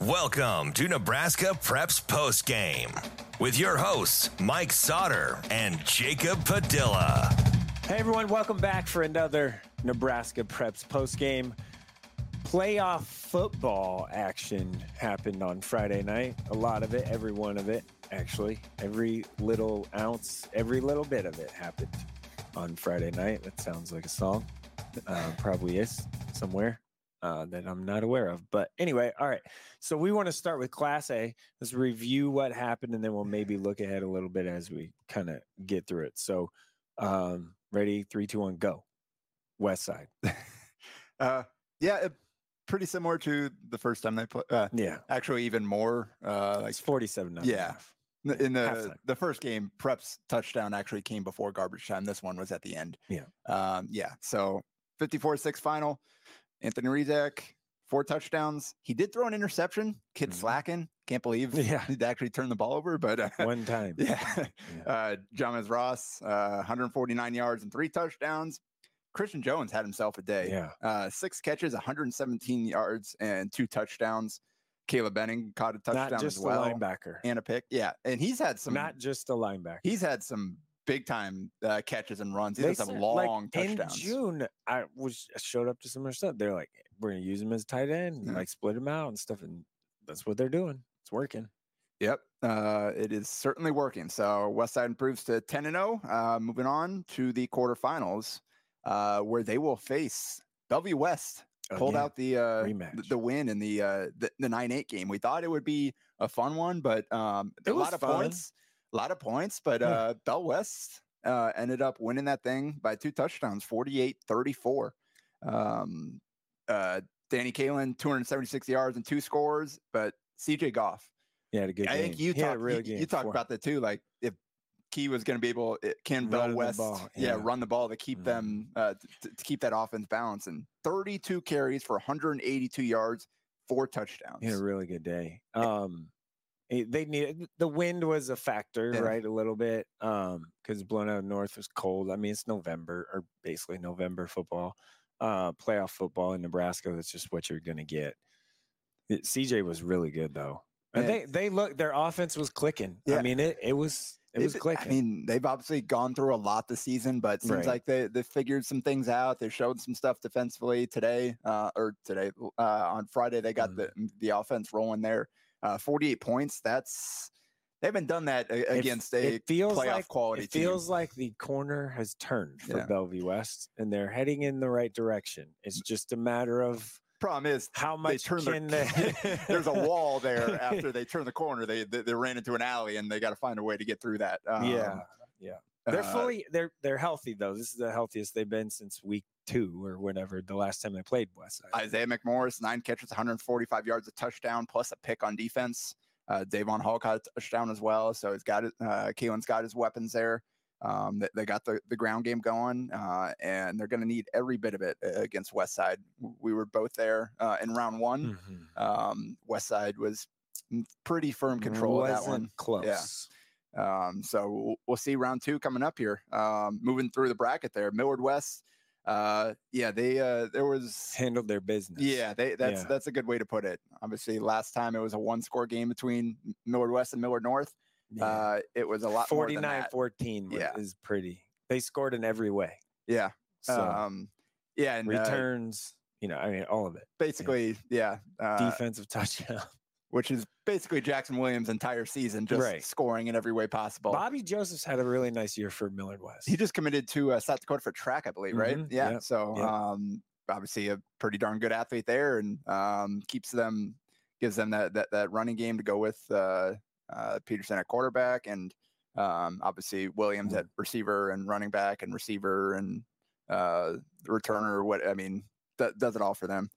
Welcome to Nebraska Preps Post Game with your hosts, Mike Sautter and Jacob Padilla. Hey everyone, welcome back for another Nebraska Preps post game. Playoff football action happened on Friday night. A lot of it, every one of it, actually. Every little ounce, every little bit of it happened on Friday night. That sounds like a song. Uh, probably is somewhere uh, that I'm not aware of. But anyway, all right. So we want to start with Class A. Let's review what happened, and then we'll maybe look ahead a little bit as we kind of get through it. So, um, ready? Three, two, one, go. West Side. Uh, yeah, it, pretty similar to the first time they put. Uh, Yeah, actually, even more. Uh, like it's forty-seven. nothing. yeah. in the Halftime. the first game, Prep's touchdown actually came before garbage time. This one was at the end. Yeah. Um, yeah. So 54-6 final. Anthony Rezac, four touchdowns. He did throw an interception. Kid Mhm. slacking. Can't believe Yeah. he'd actually turned the ball over, but uh, one time. yeah. Yeah. Uh, James Ross, uh, 149 yards and three touchdowns. Christian Jones had himself a day. Yeah. Uh, six catches, 117 yards, and two touchdowns. Caleb Benning caught a touchdown Not just as a well, linebacker. and a pick. Yeah, and he's had some. Not just a linebacker. he's had some big time uh, catches and runs. He They has some long like, touchdowns. In June, I was showed up to some of their stuff. They're like, we're gonna use him as tight end, and Yeah. like split him out and stuff, and that's what they're doing. It's working. Yep, uh, it is certainly working. So West Side improves to 10 and 0. Uh, moving on to the quarterfinals, uh, where they will face Bellevue West. Oh, Pulled yeah. out the, uh, the the win in the uh, the the nine eight game. We thought it would be a fun one, but um, a lot of fun. points, a lot of points. But uh, Bell West uh, ended up winning that thing by two touchdowns, 48-34. Um, uh, Danny Kaelin, 276 yards and two scores, but CJ Goff, had a good I game. think you He had a talked real you, you talked about that too. Like if Key was going to be able, it, can Bell West, yeah. yeah. run the ball to keep Mhm. them uh, to, to keep that offense balanced. And 32 carries for 182 yards, four touchdowns. He had a really good day. Um, eh, they needed the wind was a factor, Yeah. right? A little bit, um, because blowing out north was cold. I mean, it's November or basically November football, uh, playoff football in Nebraska. That's just what you're gonna get. It- CJ was really good though. And Yeah. they they look their offense was clicking. Yeah. I mean, it it was it was clicking. I mean, they've obviously gone through a lot this season, but seems Right. like they they figured some things out. They showed some stuff defensively today, uh, or today uh, on Friday. They got the the offense rolling there. Uh, 48 points. That's they haven't done that It- against a it feels playoff like, quality It team. feels like the corner has turned for Yeah. Bellevue West, and they're heading in the right direction. It's just a matter of Problem is, how much they turn can their, they? there's a wall there after they turn the corner. They they, they ran into an alley and they got to find a way to get through that. yeah, Um, yeah. They're uh, fully they're they're healthy though. This is the healthiest they've been since week two or whatever the last time they played Westside. Isaiah McMorris, nine catches, 145 yards, a touchdown, plus a pick on defense. Uh, Davon Hall caught a touchdown as well. So he's got it. Uh, Kaelin's got his weapons there. Um, they, they got the, the ground game going, uh, and they're going to need every bit of it uh, against Westside. W- We were both there uh, in round one. Mhm. Um, Westside was pretty firm control of that one. close. Um, so we'll, we'll see round two coming up here. Um, moving through the bracket there, Millard West. Uh, yeah, they uh, there was Handled their business. yeah, they that's Yeah. that's a good way to put it. Obviously, last time it was a one score game between Millard West and Millard North. Yeah. Uh, it was a lot more than 49 that. 14 was- Yeah. is pretty. They scored in every way. Yeah. So Um, yeah, and uh, returns, You know, I mean, all of it. Basically, yeah. Uh, Defensive touchdown. Which is basically Jackson Williams' entire season, just Right. scoring in every way possible. Bobby Joseph's had a really nice year for Millard West. He just committed to uh, South Dakota for track, I believe, right? Mhm, Yeah. yep, So yep. um, obviously a pretty darn good athlete there, and um, keeps them, gives them that that, that running game to go with uh, uh, Peterson at quarterback, and um, obviously Williams Mm. at receiver and running back and receiver and uh, returner. What I mean, that does it all for them.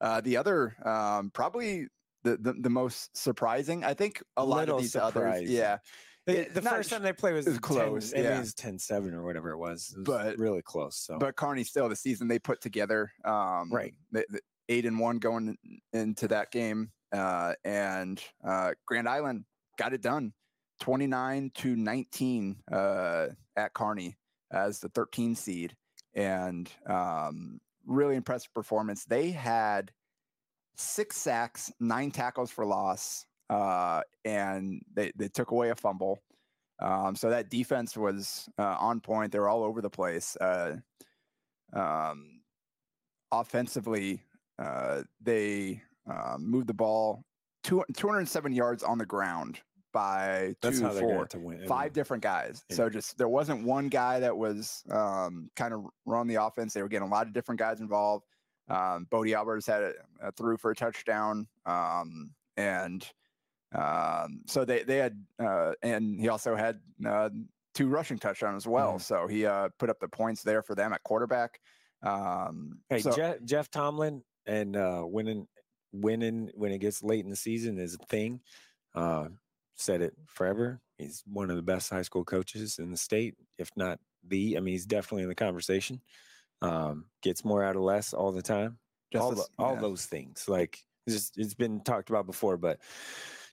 Uh, the other, um, probably the, the the most surprising, I think, a lot Little of these others, yeah, the, it- the first time they played was, it was 10 close, I mean, yeah. it was 10-7 or whatever it was. It was But- really close. So but Kearney still the season they put together. Um, Right. the, the eight and one going into that game, uh, and uh, Grand Island got it done, twenty nine to nineteen uh, at Kearney as the thirteen seed, and um, really impressive performance. They had six sacks, nine tackles for loss, uh, and they they took away a fumble. Um, so that defense was uh, on point. They were all over the place. Uh, um, offensively, uh, they um, moved the ball two, 207 yards on the ground by that's two, four, to win. Five different guys. Yeah. So just there wasn't one guy that was um, kind of run the offense. They were getting a lot of different guys involved. Um, Bodie Alvarez had a, a through for a touchdown, um, and um, so they they had uh, and he also had uh, two rushing touchdowns as well. Mhm. So he uh, put up the points there for them at quarterback. Um, Hey, so- Jeff, Jeff Tomlin and uh, winning, winning when it gets late in the season is a thing. Uh, said it forever. He's one of the best high school coaches in the state, if not the. I mean, he's definitely in the conversation. Um, gets more out of less all the time. just all the, all yeah. those things. Like just it's been talked about before, but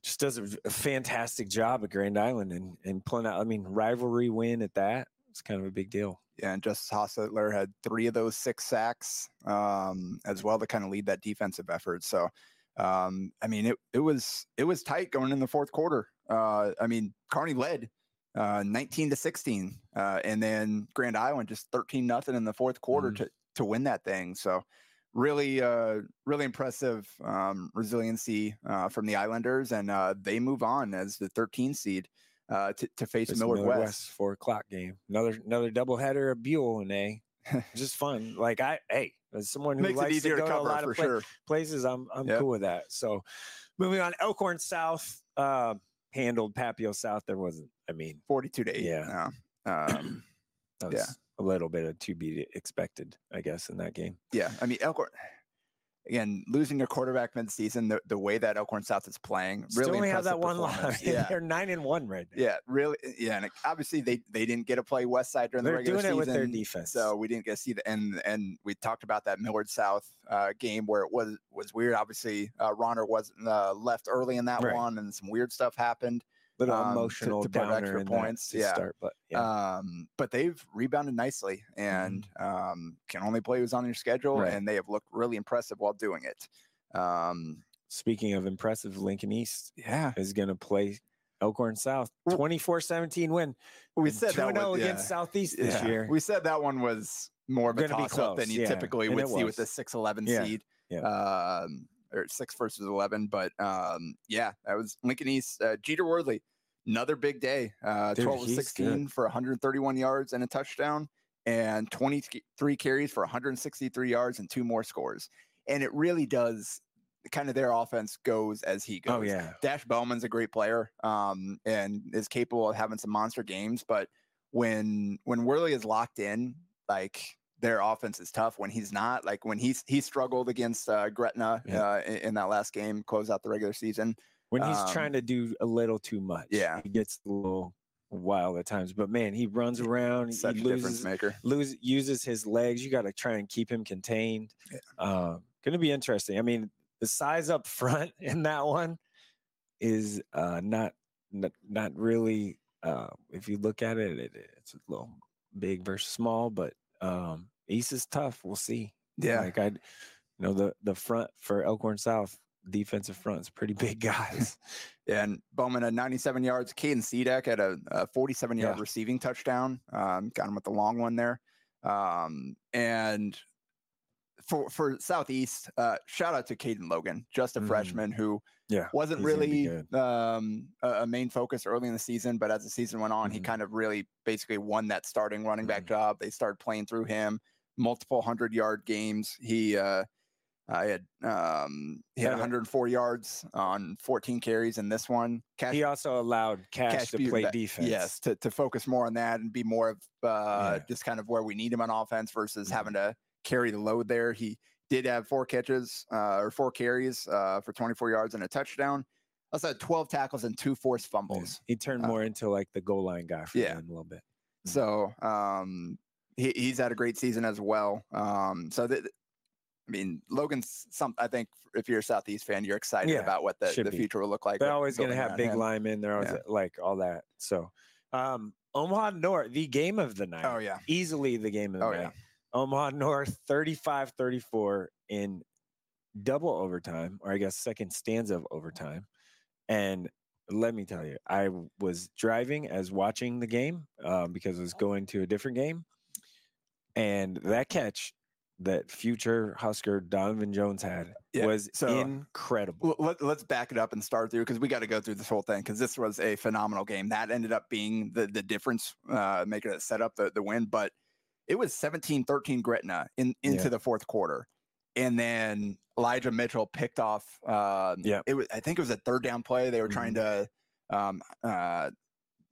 just does a fantastic job at Grand Island and and pulling out. I mean, rivalry win at that. It's kind of a big deal. Yeah, and Justice Hostetler had three of those six sacks um, as well to kind of lead that defensive effort. So, um, I mean, it it was it was tight going in the fourth quarter. Uh, I mean, Kearney led uh, 19 to 16, uh, and then Grand Island just 13 nothing in the fourth quarter Mhm. to to win that thing. So, really, uh, really impressive um, resiliency uh, from the Islanders, and uh, they move on as the 13 seed uh, to, to face It's Millard, Millard West. four o'clock game. Another another double header of Buell and A. Just fun. Like I hey, as someone who Makes likes to go to a cover lot for of sure. places, I'm I'm Yep. cool with that. So moving on, Elkhorn South uh, handled Papio South. There wasn't. I mean, 42 to 8. Yeah. no. Um, that was Yeah. a little bit of to be expected, I guess, in that game. yeah. I mean, Elkhorn, again, losing their quarterback midseason, the, the way that Elkhorn South is playing, really Still only have that one loss. Yeah. They're nine and one right now. Yeah, really. Yeah, and obviously they they didn't get to play West Side during the They're regular doing it with their season, defense. so we didn't get to see the and and we talked about that Millard South uh, game where it was was weird. Obviously, uh, Ronner was uh, left early in that Right. one, and some weird stuff happened. Little um, emotional to put extra points, to yeah. start, but yeah. Um, but they've rebounded nicely and um, can only play who's on your schedule, Mm-hmm. Right. and they have looked really impressive while doing it. Um, Speaking of impressive, Lincoln East yeah, is going to play Elkhorn South. 24-17 win. we said that 2-0 one, against yeah. Southeast this Yeah, year. We said that one was more of a toss up than you yeah, typically and would see with the was. 6 11 Yeah, seed. yeah. Um, or six versus 11. But um, yeah, that was Lincoln East. Uh, Jeter Worley, another big day. Uh, Dude, 12 of he's 16 good. for 131 yards and a touchdown, and 23 carries for 163 yards and two more scores. And it really does kind of their offense goes as he goes. oh yeah. Dash Bowman's a great player um, and is capable of having some monster games. But when when Worley is locked in, like their offense is tough. When he's not, like when he's he struggled against uh, Gretna Yeah. uh, in, in that last game, close out the regular season. When he's um, trying to do a little too much. Yeah. He gets a little wild at times. But man, he runs around. Such he a difference maker. lose uses his legs. You got to try and keep him contained. Yeah. Uh, going to be interesting. I mean, the size up front in that one is uh, not, not not really. Uh, if you look at it, it, it's a little big versus small, but um, East is tough. We'll see. Yeah. like I, you know, the the front for Elkhorn South defensive front is pretty big guys. Yeah, and Bowman had 97 yards. Caden Sedeck had a, a 47 yard Yeah. receiving touchdown. Um, got him with the long one there. Um, and for for Southeast, uh, shout out to Caden Logan, just a Mhm. freshman who Yeah, wasn't he's gonna be really um, a, a main focus early in the season, but as the season went on, he Mhm. kind of really basically won that starting running back Mhm. job. They started playing through him, multiple hundred yard games. He uh, I had um, he had 104 yards on 14 carries in this one. Cash, He also allowed Cash, Cash to play back- defense. Yes, to, to focus more on that and be more of uh, Yeah. just kind of where we need him on offense versus Mhm. having to carry the load there. He did have four catches uh, or four carries uh, for 24 yards and a touchdown. Also had 12 tackles and two forced Yeah. fumbles. He turned Uh, more into like the goal line guy for yeah. them a little bit. So um, he, he's had a great season as well. Um, so that, I mean, Logan's some. I think if you're a Southeast fan, you're excited Yeah, about what the, the future will look like. They're always going to have big him. linemen. They're always Yeah. like all that. So, um, Omaha North, the game of the night. Oh yeah. Easily the game of the Oh, night. yeah. Omaha North 35 34 in double overtime, or I guess second stanza of overtime. And let me tell you, I was driving as watching the game um, because I was going to a different game. And that catch that future Husker Donovan Jones had Yeah, was so- incredible. Let, let's back it up and start through because we got to go through this whole thing because this was a phenomenal game. That ended up being the the difference, uh, making it set up the, the win. But it was 17-13 Gretna in into Yeah. the fourth quarter, and then Elijah Mitchell picked off. Uh, Yeah. it was. I think it was a third down play. They were trying to um, uh,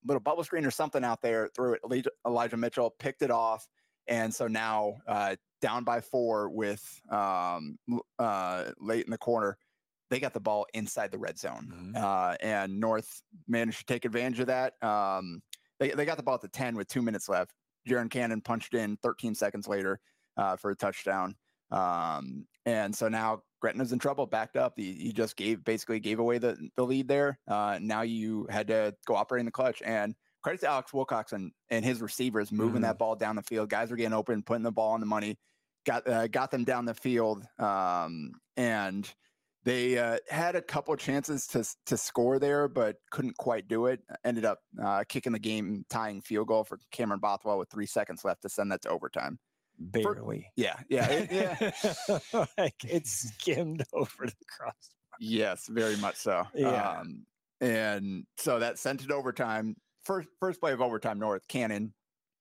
little bubble screen or something out there. Threw it. Elijah Mitchell picked it off, and so now uh, down by four with um, uh, late in the corner they got the ball inside the red zone, Mhm. uh, and North managed to take advantage of that. Um, they they got the ball at the ten with two minutes left. Jaron Cannon punched in 13 seconds later uh, for a touchdown, um, and so now Gretna's in trouble, backed up. He, he just gave basically gave away the the lead there. Uh, now you had to go operate in the clutch and. Credit to Alex Wilcox and and his receivers moving that ball down the field. Guys were getting open, putting the ball on the money, got uh, got them down the field, um, and they uh, had a couple chances to to score there, but couldn't quite do it. Ended up uh, kicking the game tying field goal for Cameron Bothwell with three seconds left to send that to overtime. Barely. Yeah, yeah, it- yeah. like it skimmed over the cross. yes, very much so. Yeah. Um, and so that sent it overtime. First first play of overtime, North Cannon,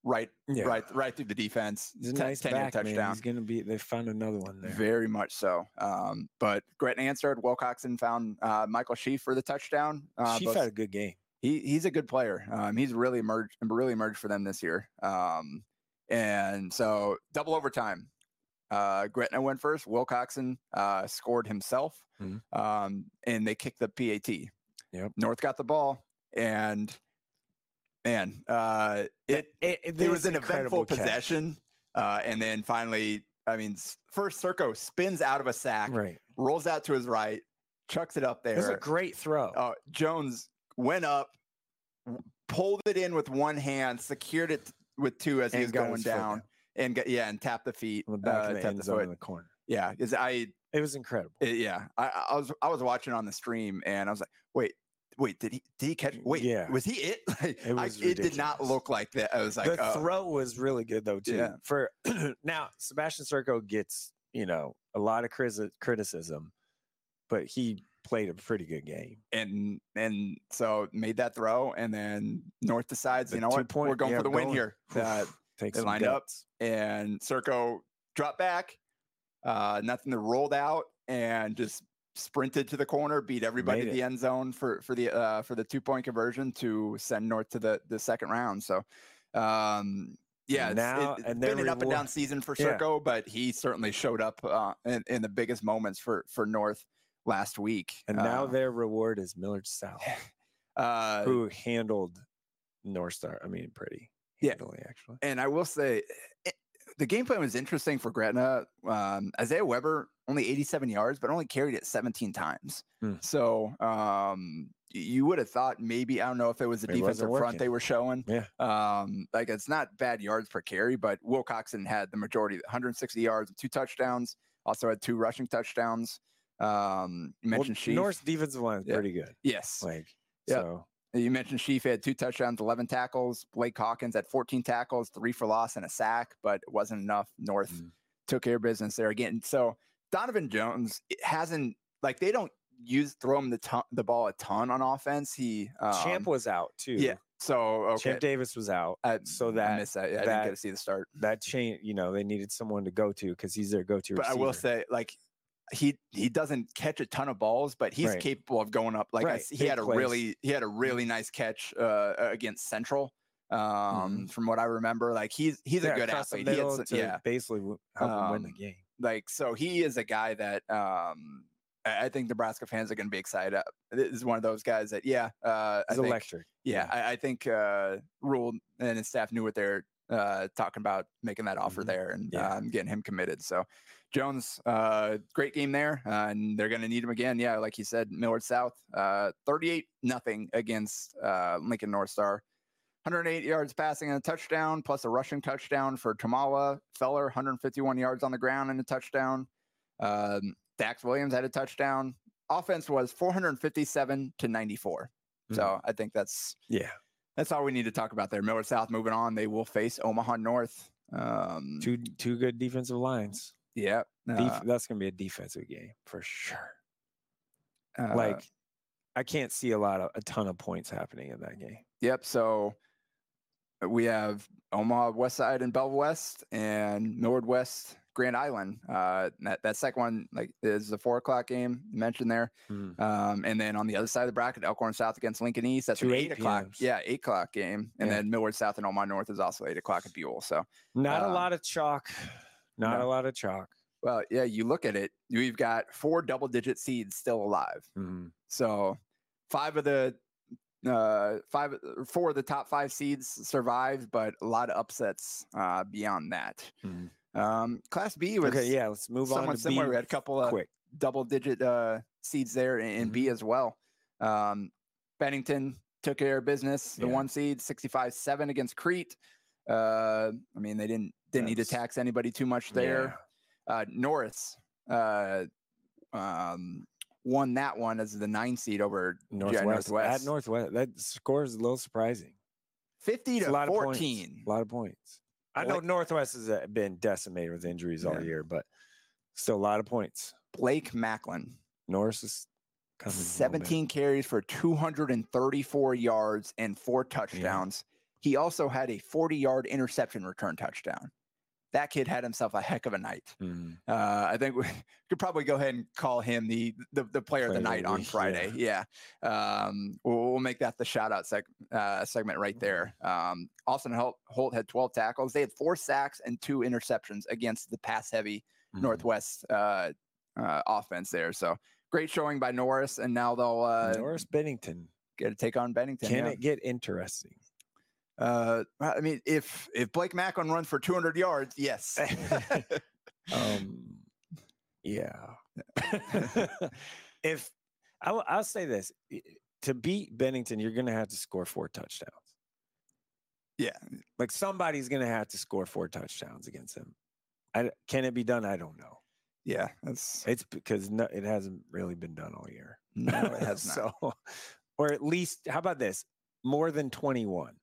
right, Yeah. right, right through the defense. He's a nice 10-yard back, man. touchdown. He's gonna be. They found another one there. Very much so. Um, but Gretna answered. Wilcoxon found uh, Michael Sheaf for the touchdown. Uh, both- had a good game. he he's a good player. Um, he's really emerged really emerged for them this year. Um, and so double overtime. Uh, Gretna went first. Wilcoxon uh, scored himself, Mhm. um, and they kicked the PAT. Yep. North got the ball, and man, uh, it it, it was an eventful catch. possession. Uh, and then finally, I mean, first Circo spins out of a sack, Right. rolls out to his right, chucks it up there. It was a great throw. Uh, Jones went up, pulled it in with one hand, secured it with two as he was going foot down, and got, yeah, and tapped the feet. the back uh, the tapped end the zone foot. in the corner. Yeah, because I It was incredible. it- yeah, I, I was I was watching on the stream and I was like, wait, wait, did he did he catch? Wait, Yeah. was he it? Like, It I- it did not look like that. I was like, the oh, throw was really good though too. Yeah. For now, Sebastian Serco gets you know a lot of criticism, but he played a pretty good game. and and so made that throw, and then North decides, The you know what, two-point- we're going yeah, for the win here. Uh, Takes they lined up. and Circo dropped back, uh, nothing to rolled out and just sprinted to the corner, beat everybody to the end zone for for the uh, for the two point conversion to send North to the the second round. So, um, yeah, it's, Now- it, has and been an up and down season for Yeah. Circo, but he certainly showed up uh, in, in the biggest moments for for North last week. And now Uh, their reward is Millard South, uh, who handled North Star. I mean, pretty Yeah. actually. and I will say it, the game plan was interesting for Gretna. Um, Isaiah Weber only 87 yards, but only carried it 17 times. Hmm. So um, you would have thought maybe I don't know if it was the It defensive front they were showing. Yeah. Um, like it's not bad yards per carry, but Wilcoxon had the majority, 160 yards, and two touchdowns. Also had two rushing touchdowns. Um, you Well, mentioned Sheaf. North's defensive line is Yeah. pretty good. yes. Like, Yep. so You mentioned Sheaf had two touchdowns, 11 tackles. Blake Hawkins had 14 tackles, three for loss, and a sack, but it wasn't enough North Mm. took care of business there again. So Donovan Jones it hasn't like they don't use throw him the ton, the ball a ton on offense. He um, Champ was out too. yeah. So okay, Champ Davis was out. I, so I that- missed that. Yeah, I didn't get to see the start. that chain, you know, they needed someone to go to because he's their go-to. But I will say, like he he doesn't catch a ton of balls, but he's Right. capable of going up. Like Right, s- he big had a plays. really he had a really nice catch uh, against Central. Um, from what I remember, like he's he's Mm-hmm. Yeah, a good athlete. He had yeah, basically help them win the Um, game. like so he is a guy that um I I think Nebraska fans are going to be excited. Uh, This is one of those guys that yeah, uh, I think, electric. yeah, I, I think uh, Rhule and his staff knew what they're uh, talking about making that offer Mhm. there and Yeah. um, getting him committed. So Jones, uh, great game there, uh, and they're going to need him again. Yeah, like you said, Millard South, uh, thirty-eight nothing against uh, Lincoln North Star. 108 yards passing and a touchdown, plus a rushing touchdown for Tamala Feller, 151 yards on the ground and a touchdown. Um, Dax Williams had a touchdown. Offense was 457 to 94. Mm-hmm. So I think that's Yeah, that's all we need to talk about there. Millard South moving on. They will face Omaha North. Um, two two good defensive lines. Yeah. Def- uh, that's gonna be a defensive game for sure. uh, like, I can't see a lot of a ton of points happening in that game. Yep. So uh, we have Omaha West Side and Bell West and Millard West Grand Island. Uh, that, that second one like is the four o'clock game mentioned there. Mm. Um, and then on the other side of the bracket, Elkhorn South against Lincoln East. That's Two an 8 eight o'clock. PMs. Yeah, eight o'clock game. And Yeah. then Millard South and Omaha North is also eight o'clock at Buell. So Not a Um, lot of chalk. Not no. a lot of chalk. well, yeah, you look at it, we've got four double digit seeds still alive. Mhm. So five of the uh five four of the top five seeds survived, but a lot of upsets uh beyond that. Mhm. Um class B was Okay, yeah. Let's move on somewhat to similar. B we had a couple of quick. double digit uh seeds there in, in B Mm-hmm. as well. Um Bennington took care of business, the Yeah. one seed, 65-7 against Crete. Uh I mean they didn't didn't need to tax anybody too much there uh, Norris uh, um, won that one as the nine seed over Yeah. yeah, Northwest. Northwest. At Northwest, that score is a little surprising. 50 It's to a lot of 14. points. A lot of points. I know Northwest has uh, been decimated with injuries all Yeah. year, but still a lot of points. Blake Macklin, Norris is coming. a little 17 carries for 234 yards and four touchdowns. He also had a 40 yard interception return touchdown. That kid had himself a heck of a night. Mhm. Uh, I think we could probably go ahead and call him the the, the player of the night on Friday. Yeah, Um, we'll, we'll make that the shout out seg- uh, segment right there. Um, Austin Holt, Holt had 12 tackles. They had four sacks and two interceptions against the pass heavy Mhm. Northwest uh, uh, offense there. So great showing by Norris, and now they'll uh, Norris Bennington. get to take on Bennington. Can yeah. it get interesting? Uh, I mean, if if Blake Macklin runs for 200 yards, yes. Um, yeah. if I will, I'll say this to beat Bennington, you're going to have to score four touchdowns. yeah, Like somebody's going to have to score four touchdowns against him. I, can it be done? I don't know. yeah. That's It's because no, it hasn't really been done all year. no, it has not. so, or at least, how about this? More than 21.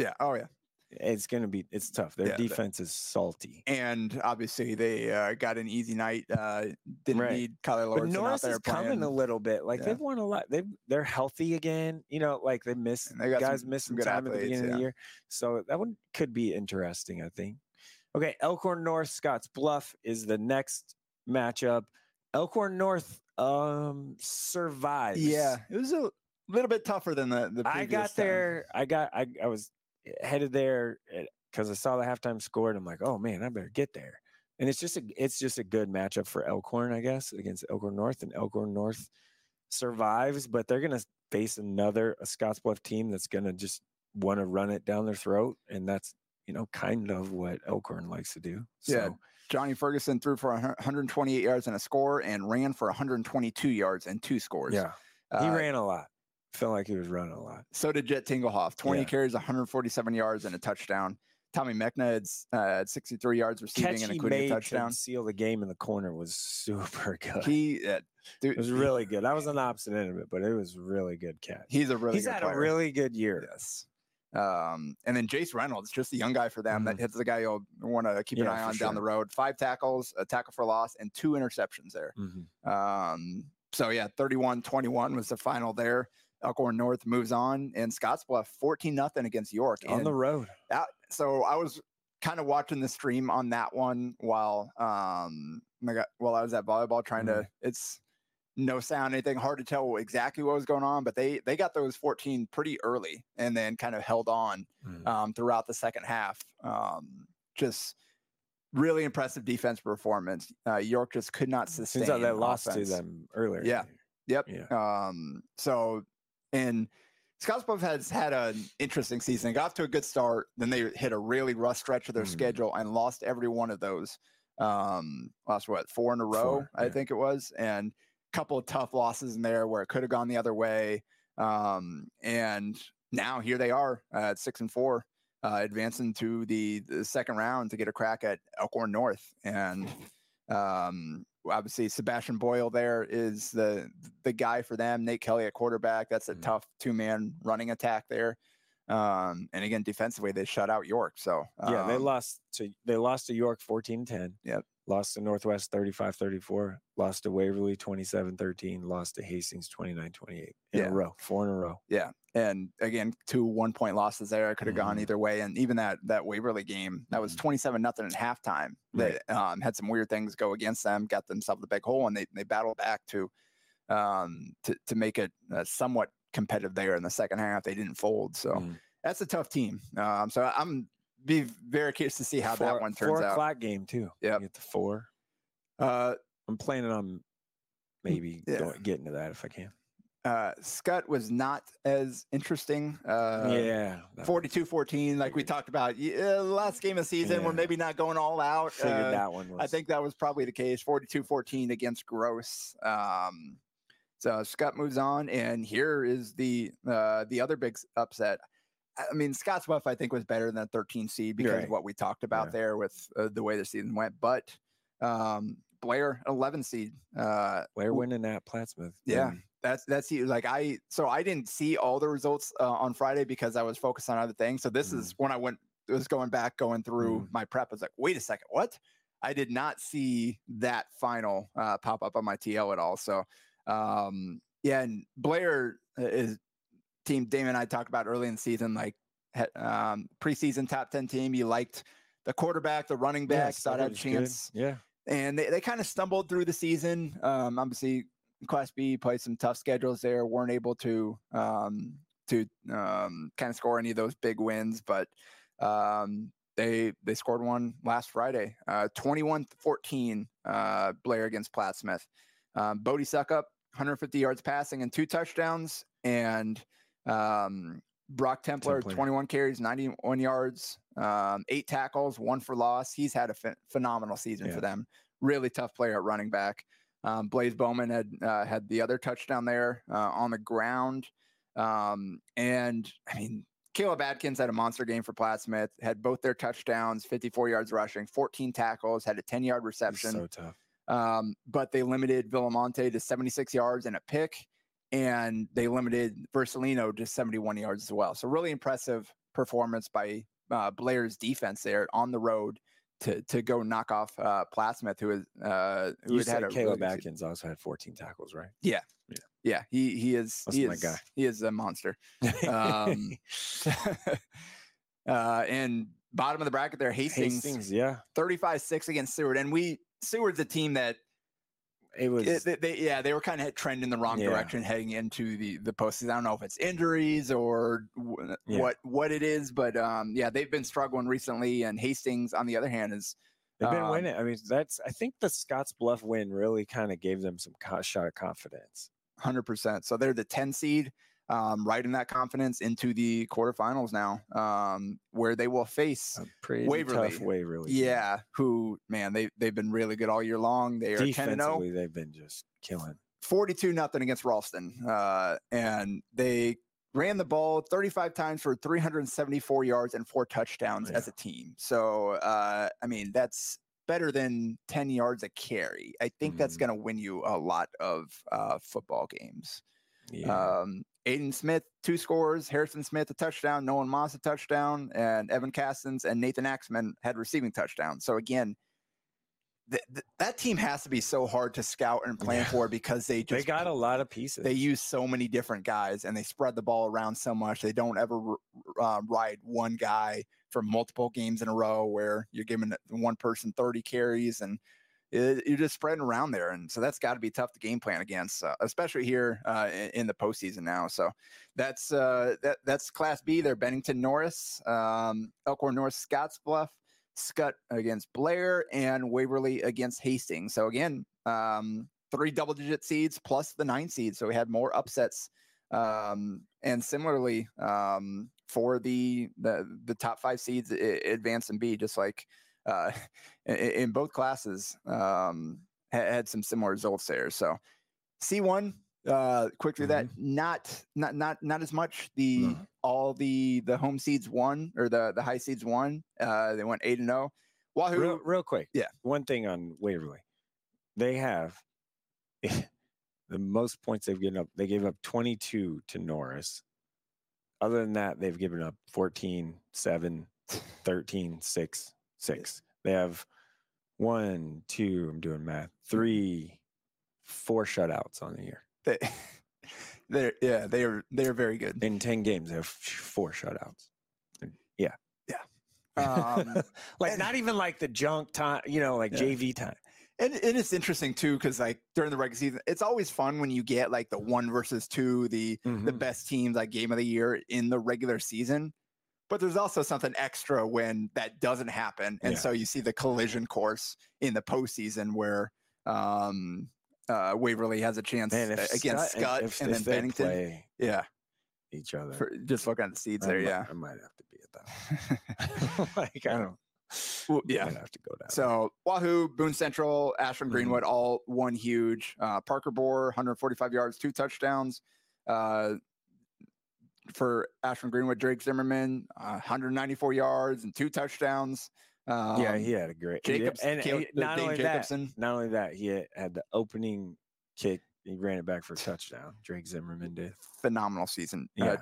Yeah. Oh yeah. It's going to be, it's tough. Their Yeah, defense is salty. and obviously they uh, got an easy night. Uh, didn't Right. need Kyler But Lordson out Norris there is coming a little bit. Like Yeah. they've won a lot. They they're healthy again. You know, like they missed they got some- guys missed some time at the athletes, beginning of the year. So that one could be interesting. I think. Okay, Elkhorn North Scotts Bluff is the next matchup. Elkhorn North um survives. Yeah, it was a little bit tougher than the the. I previous got time. there. I got. I, I was headed there because I saw the halftime score, and I'm like, oh man, I better get there. And it's just a it's just a good matchup for Elkhorn, I guess, against Elkhorn North, and Elkhorn North survives, but they're gonna face another a Scottsbluff team that's gonna just want to run it down their throat, and that's you know kind of what Elkhorn likes to do. Yeah, So, Johnny Ferguson threw for 128 yards and a score, and ran for 122 yards and two scores. yeah, he Uh, ran a lot. Felt like he was running a lot. So did Jet Tinglehoff. 20 Yeah. carries, 147 yards, and a touchdown. Tommy Mechna had, uh, 63 yards receiving Catch and including a touchdown. to seal the game in the corner was super good. He, uh, dude, It was really good. I was an the opposite end of it, but it was really good catch. He's a really He's good had player. a really good year. yes. Um, and then Jace Reynolds, just a young guy for them. That hits the guy you'll want to keep an Mm-hmm. Yeah, eye on down the road. Five tackles, a tackle for loss, and two interceptions there. Mhm. Um, so yeah, 31-21 was the final there. Elkhorn North moves on, and Scottsbluff 14 nothing against York. on And the road. that, so I was kind of watching the stream on that one while um while I was at volleyball trying to it's no sound anything hard to tell exactly what was going on but they they got those 14 pretty early and then kind of held on Mm. um throughout the second half um just really impressive defense performance uh york just could not sustain Seems like that lost offense. to them earlier. Yeah. Yep. Yeah. Um, so and Scottsbluff has had an interesting season. Got off to a good start, then they hit a really rough stretch of their Mhm. schedule and lost every one of those. Um, lost what four in a row, Four, I yeah. think it was, and a couple of tough losses in there where it could have gone the other way. Um, and now here they are at six and four, uh, advancing to the, the second round to get a crack at Elkhorn North. And um, obviously Sebastian Boyle there is the the guy for them. Nate Kelly at quarterback. That's a Mhm. tough two man running attack there. Um, and again, defensively they shut out York. So yeah, they um, lost to they lost to York 14-10. Yep. Lost to Northwest 35-34. Lost to Waverly 27-13. Lost to Hastings 29-28 in Yeah. a row. Four in a row. Yeah. And again two one point losses there. It could have gone Mhm. either way. And even that that Waverly game that was Mhm. twenty seven nothing at halftime. They um, had some weird things go against them. Got themselves a big hole, and they they battled back to um, to to make it uh, somewhat competitive there in the second half. They didn't fold, so Mm. that's a tough team. Um, so I'm be very curious to see how four, that one turns four out. o'clock game too. Yeah, Get the four. Uh, I'm planning on maybe yeah. going, getting to that if I can. uh, Scott was not as interesting. Uh, yeah. 42-14, like we talked about. Yeah, last game of the season, we're maybe not going all out. Figured Uh, that one was. I think that was probably the case. 42-14 against Gross. Um, so Scott moves on, and here is the uh, the other big upset. I mean, Scott's Buff, I think, was better than the 13 seed because Right. of what we talked about Yeah. there with uh, the way the season went. But um, Blair, 11 seed. Uh, Blair winning at Plattsmouth. yeah, that's that's like I so I didn't see all the results uh, on Friday because I was focused on other things. So this is when I went was going back going through Mhm. my prep. I was like, wait a second, what? I did not see that final uh, pop up on my TL at all. So um, yeah, and Blair uh, is team Damon and I talked about early in the season, like um, preseason top ten team. You liked the quarterback, the running back, thought had a Stubbard's good. chance Yeah. and they, they kind of stumbled through the season. Um, obviously, Class B played some tough schedules there, weren't able to um, to um, kind of score any of those big wins, but um, they they scored one last Friday, uh, 21-14, uh, Blair against Plattsmouth. Um, Bodie Suckup, 150 yards passing and two touchdowns, and um, Brock Templar, Templar. 21 carries, 91 yards, um, eight tackles, one for loss. He's had a ph- phenomenal season Yeah. for them. Really tough player at running back. Um, Blaze Bowman had uh, had the other touchdown there uh, on the ground, um, and I mean Caleb Adkins had a monster game for Plattsmouth. Had both their touchdowns, 54 yards rushing, 14 tackles, had a 10 yard He's reception. so tough. Um, but they limited Villamonte to 76 yards and a pick, and they limited Versalino to 71 yards as well. So really impressive performance by uh, Blair's defense there on the road to to go knock off uh, Plattsmouth, who is uh, who had had really Caleb season. Atkins also had 14 tackles, right? Yeah, yeah, yeah. he he is That's he my is guy. he is a monster. Um, uh, and bottom of the bracket there, Hastings, Hastings, yeah. 35-6 against Seward, and we Seward's a team that It was it, they, they- yeah, they were kind of trending the wrong Yeah. direction heading into the the postseason. I don't know if it's injuries or w- Yeah. what what it is, but um, yeah, they've been struggling recently. And Hastings, on the other hand, is they've been um, winning. I mean, that's I think the Scotts Bluff win really kind of gave them some co- shot of confidence. hundred percent. So they're the ten seed, um, right in that confidence into the quarterfinals now, um, where they will face. A pretty Waverly. tough Waverly. Yeah, who man, they they've been really good all year long. They are ten oh. zero. Defensively, they've been just killing. 42 nothing against Ralston. Uh, and they ran the ball 35 times for 374 yards and four touchdowns as a team. So, uh, I mean, that's better than 10 yards a carry. I think that's Mhm. going to win you a lot of uh, football games. Yeah. Um, Aiden Smith, two scores. Harrison Smith, a touchdown. Nolan Moss, a touchdown. And Evan Castens and Nathan Axman had receiving touchdowns. So again, th- th- that team has to be so hard to scout and plan Yeah. for because they just, they got a lot of pieces. they use so many different guys and they spread the ball around so much. They don't ever uh, ride one guy for multiple games in a row where you're giving one person 30 carries and it, you're just spreading around there. And so that's got to be tough to game plan against, uh, especially here uh, in, in the postseason now. So that's uh, that that's Class B. They're Bennington Norris, um, Elkhorn North, Scottsbluff, Scott against Blair, and Waverly against Hastings. So again, um, three double digit seeds plus the nine seeds. So we had more upsets. Um, and similarly, um, for the, the the top five seeds advance and B, just like uh, in, in both classes, um, had, had some similar results there. So C1, uh, quick through that, not not not not as much. The No. all the the home seeds won or the the high seeds won. Uh, they went eight and zero. Wahoo, real, real quick. Yeah. One thing on Waverly, they have the most points they've given up. They gave up 22 to Norris. Other than that, they've given up 14, 7, 13, 6, 6. They have one, two, I'm doing math, three, four shutouts on the year. they, they're yeah they are they are very good. In 10 games, they have four shutouts. Yeah. Yeah. Um, like not even like the junk time, you know, like Yeah. JV time. And, and it's interesting too because like during the regular season, it's always fun when you get like the one versus two, the the Mhm. best teams like game of the year in the regular season. But there's also something extra when that doesn't happen, and Yeah. so you see the collision course in the postseason where um, uh, Waverly has a chance Man, against Scott if, and if then Bennington. Yeah, each other, for, just looking at the seeds I there. might- Yeah, I might have to be at that. like I don't. Well, I yeah. might have to go down. So Wahoo, Boone Central, Ashland Mhm. Greenwood, all one huge. Uh, Parker Bohr, 145 yards, two touchdowns. Uh, for Ashland Greenwood, Drake Zimmerman, uh, 194 yards and two touchdowns. Um, yeah, he had a great Jacobs, and he- not Dane only Jacobson. that, not only that, he had, had the opening kick. He ran it back for a touchdown. Drake Zimmerman did. phenomenal season. Yeah. Uh,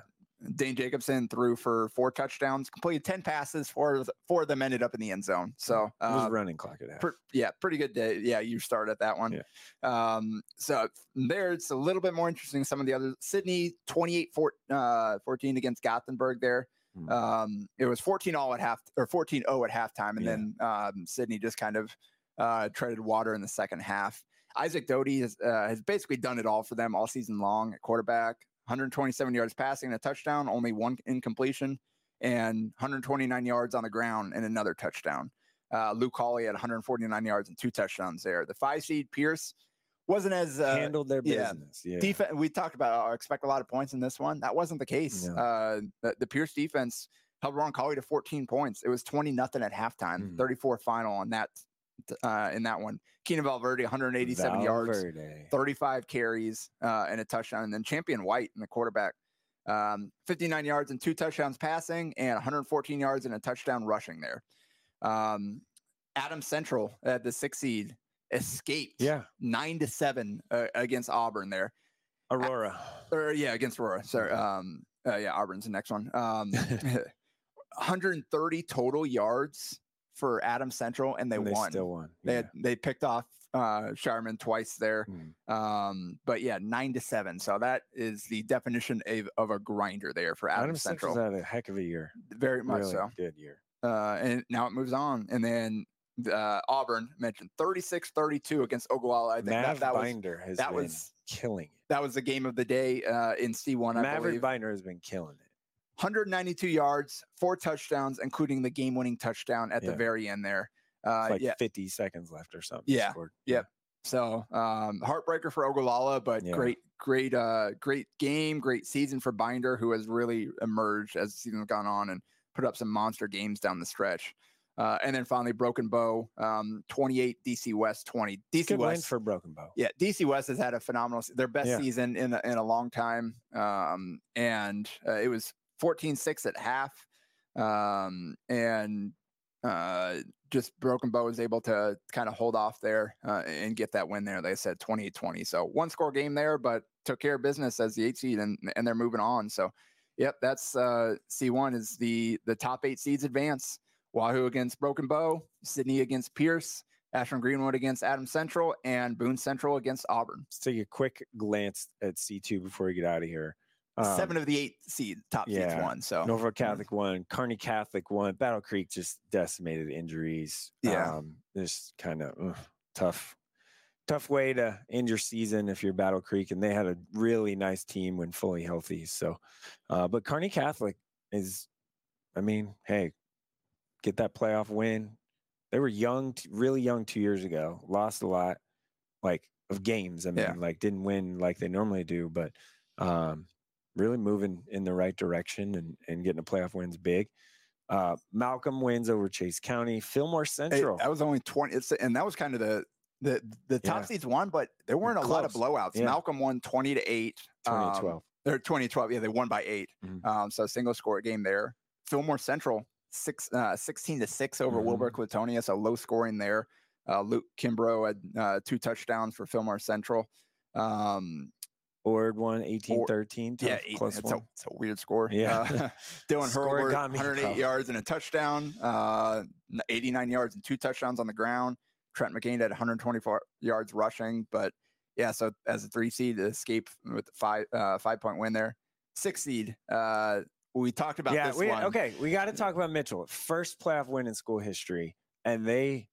Dane Jacobson threw for four touchdowns, completed 10 passes, four, of four of them ended up in the end zone. So, it was uh, running clock at half. Per, yeah, pretty good day. Yeah, you started at that one. Yeah. Um, so there it's a little bit more interesting. Some of the other Sidney 28 four, uh, 14 against Gothenburg there. Mm. Um, it was 14 all at half or 14 0 at halftime. And Yeah. then um, Sidney just kind of uh, treaded water in the second half. Isaac Doty has, uh, has basically done it all for them all season long at quarterback 127 yards passing and a touchdown, only one incompletion, and 129 yards on the ground and another touchdown. Uh, Luke Hawley had 149 yards and two touchdowns there. The five seed Pierce wasn't as uh, Handled their business. Yeah. defense. We talked about uh, expect a lot of points in this one. That wasn't the case. No. Uh, the, the Pierce defense held Ron Colley to 14 points. It was 20 nothing at halftime, Mm. 34 final on that uh, in that one. Keenan Valverde 187 yards, 35 carries uh, and a touchdown, and then Champion White in the quarterback. Um, 59 yards and two touchdowns passing, and 114 yards and a touchdown rushing there. Um, Adams Central at the six seed escaped Yeah. nine to seven uh, against Auburn there Aurora. or yeah, against Aurora. Sorry. Um, uh, yeah, Auburn's the next one. Um, 130 total yards for Adams Central, and they, and they won. still won. They yeah. had, they picked off uh, Sharman twice there. Mm. Um, but yeah, nine to seven. So that is the definition of, of a grinder there for Adam, Adams Central. Central's had a heck of a year. Very much Really so. good year. Uh, and now it moves on. And then uh, Auburn mentioned 36 32 against Ogallala. I think that, Mav that was Binder has that was- killing it. that was the game of the day uh, in C1. I Maverick believe. Binder has been killing it. 192 yards, four touchdowns, including the game-winning touchdown at the very end there. Uh, It's like yeah, 50 seconds left or something. Yeah, yep. so um, heartbreaker for Ogallala, but Yeah. great, great, uh, great game, great season for Binder, who has really emerged as the season's gone on and put up some monster games down the stretch. Uh, and then finally, Broken Bow, um, 28, DC West 20. DC Good win West for Broken Bow. yeah, DC West has had a phenomenal, their best Yeah. season in a, in a long time. Um, and uh, it was 14 6 at half. Um, and uh, just Broken Bow was able to kind of hold off there uh, and get that win there. They said 28 20. So one score game there, but took care of business as the eight seed and, and they're moving on. So, yep, that's uh, C1 is the the top eight seeds advance. Wahoo against Broken Bow, Sidney against Pierce, Ashland Greenwood against Adams Central, and Boone Central against Auburn. Let's take a quick glance at C2 before we get out of here. Um, Seven of the eight seed top seeds yeah. won. So Norfolk Catholic won, Kearney Catholic won, Battle Creek just decimated injuries. Yeah. Um, just kind of tough, tough way to end your season if you're Battle Creek. And they had a really nice team when fully healthy. So, uh, but Kearney Catholic is, I mean, hey, get that playoff win. They were young, t- really young two years ago, lost a lot like of games. I mean, Yeah. like didn't win like they normally do, but um, really moving in the right direction and, and getting a playoff wins big. Uh, Malcolm wins over Chase County. Fillmore Hey, Central. that was only 20 it's, and that was kind of the the the top Yeah. seeds won but there weren't a lot of blowouts Yeah. malcolm won 20 to 8 um, 2012. or 2012 yeah they won by 8 Mhm. um so single score game there fillmore central six uh 16 to 6 over Mhm. wilber clatonia so low scoring there uh luke kimbrough had uh, two touchdowns for fillmore central um Ord won 18 13. yeah, eight, close it's, a, it's a weird score. Yeah. Uh, Dylan Hurlbert, 108 though. yards and a touchdown, uh, 89 yards and two touchdowns on the ground. Trent McCain had 124 yards rushing, but yeah, so as a three seed, to escape with a five uh, five point win there. Six seed, uh, we talked about yeah, we, one. okay. We got to talk about Mitchell. First playoff win in school history. And they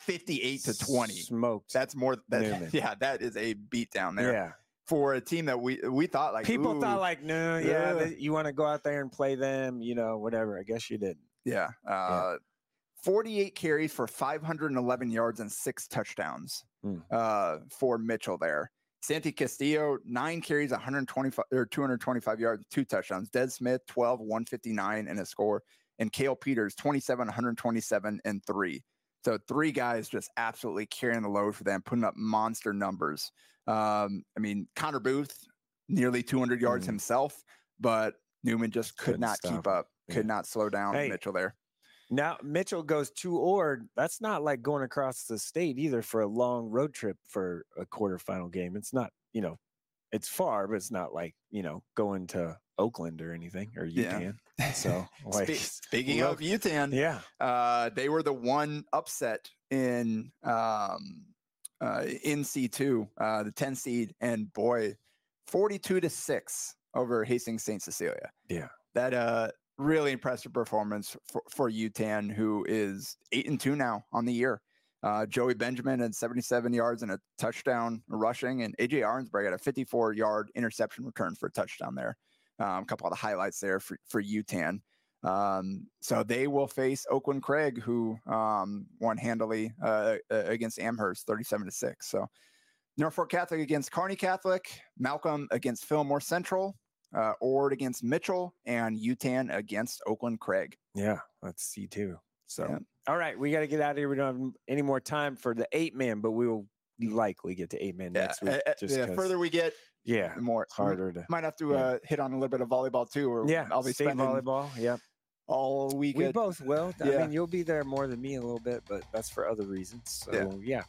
58 to 20. smoked. That's more. That, yeah, that is a beat down there yeah. For a team that we we thought like People ooh, thought like, no, yeah, th- you want to go out there and play them, you know, whatever. I guess you didn't. Yeah. Uh, 48 carries for 511 yards and six touchdowns Hmm. uh, for Mitchell there. Santi Castillo, nine carries, 125 or 225 yards, two touchdowns. Des Smith, 12, 159 and a score. And Kale Peters, 27, 127 and three. So three guys just absolutely carrying the load for them, putting up monster numbers. Um, I mean, Connor Booth, nearly 200 yards Mm. himself, but Newman just could Couldn't not stop keep up, could Yeah. not slow down Hey, Mitchell there. Now Mitchell goes to Ord. That's not like going across the state either for a long road trip for a quarterfinal game. It's not, you know, it's far, but it's not like you know going to Oakland or anything or Yeah. Yutan. So like, Spe- speaking look- of Yutan, yeah, uh, they were the one upset in um, uh, in C two, uh, the ten seed, and boy, forty two to six over Hastings Saint Cecilia. Yeah. that uh, really impressive performance for for Yutan, who is eight and two now on the year. Uh, Joey Benjamin had 77 yards and a touchdown rushing, and AJ Arnsberg had a 54 yard interception return for a touchdown there. Um, a couple of the highlights there for, for Yutan. Um, so they will face Oakland Craig, who um, won handily uh, uh, against Amherst, 37 to 6. So Norfolk Catholic against Kearney Catholic, Malcolm against Fillmore Central, uh, Ord against Mitchell, and Yutan against Oakland Craig. yeah, that's C two. So Yeah. all right, we got to get out of here. We don't have any more time for the eight man, but we will likely get to eight man next week. uh, uh, just the 'cause- further we get, yeah, the more harder to. Might have to Yeah. uh, hit on a little bit of volleyball too, or Yeah, I'll be spending volleyball. Yep. all week. We both will. I mean, you'll be there more than me a little bit, but that's for other reasons. So, Yeah. yeah.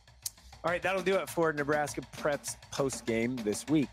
All right, that'll do it for Nebraska Preps post game this week.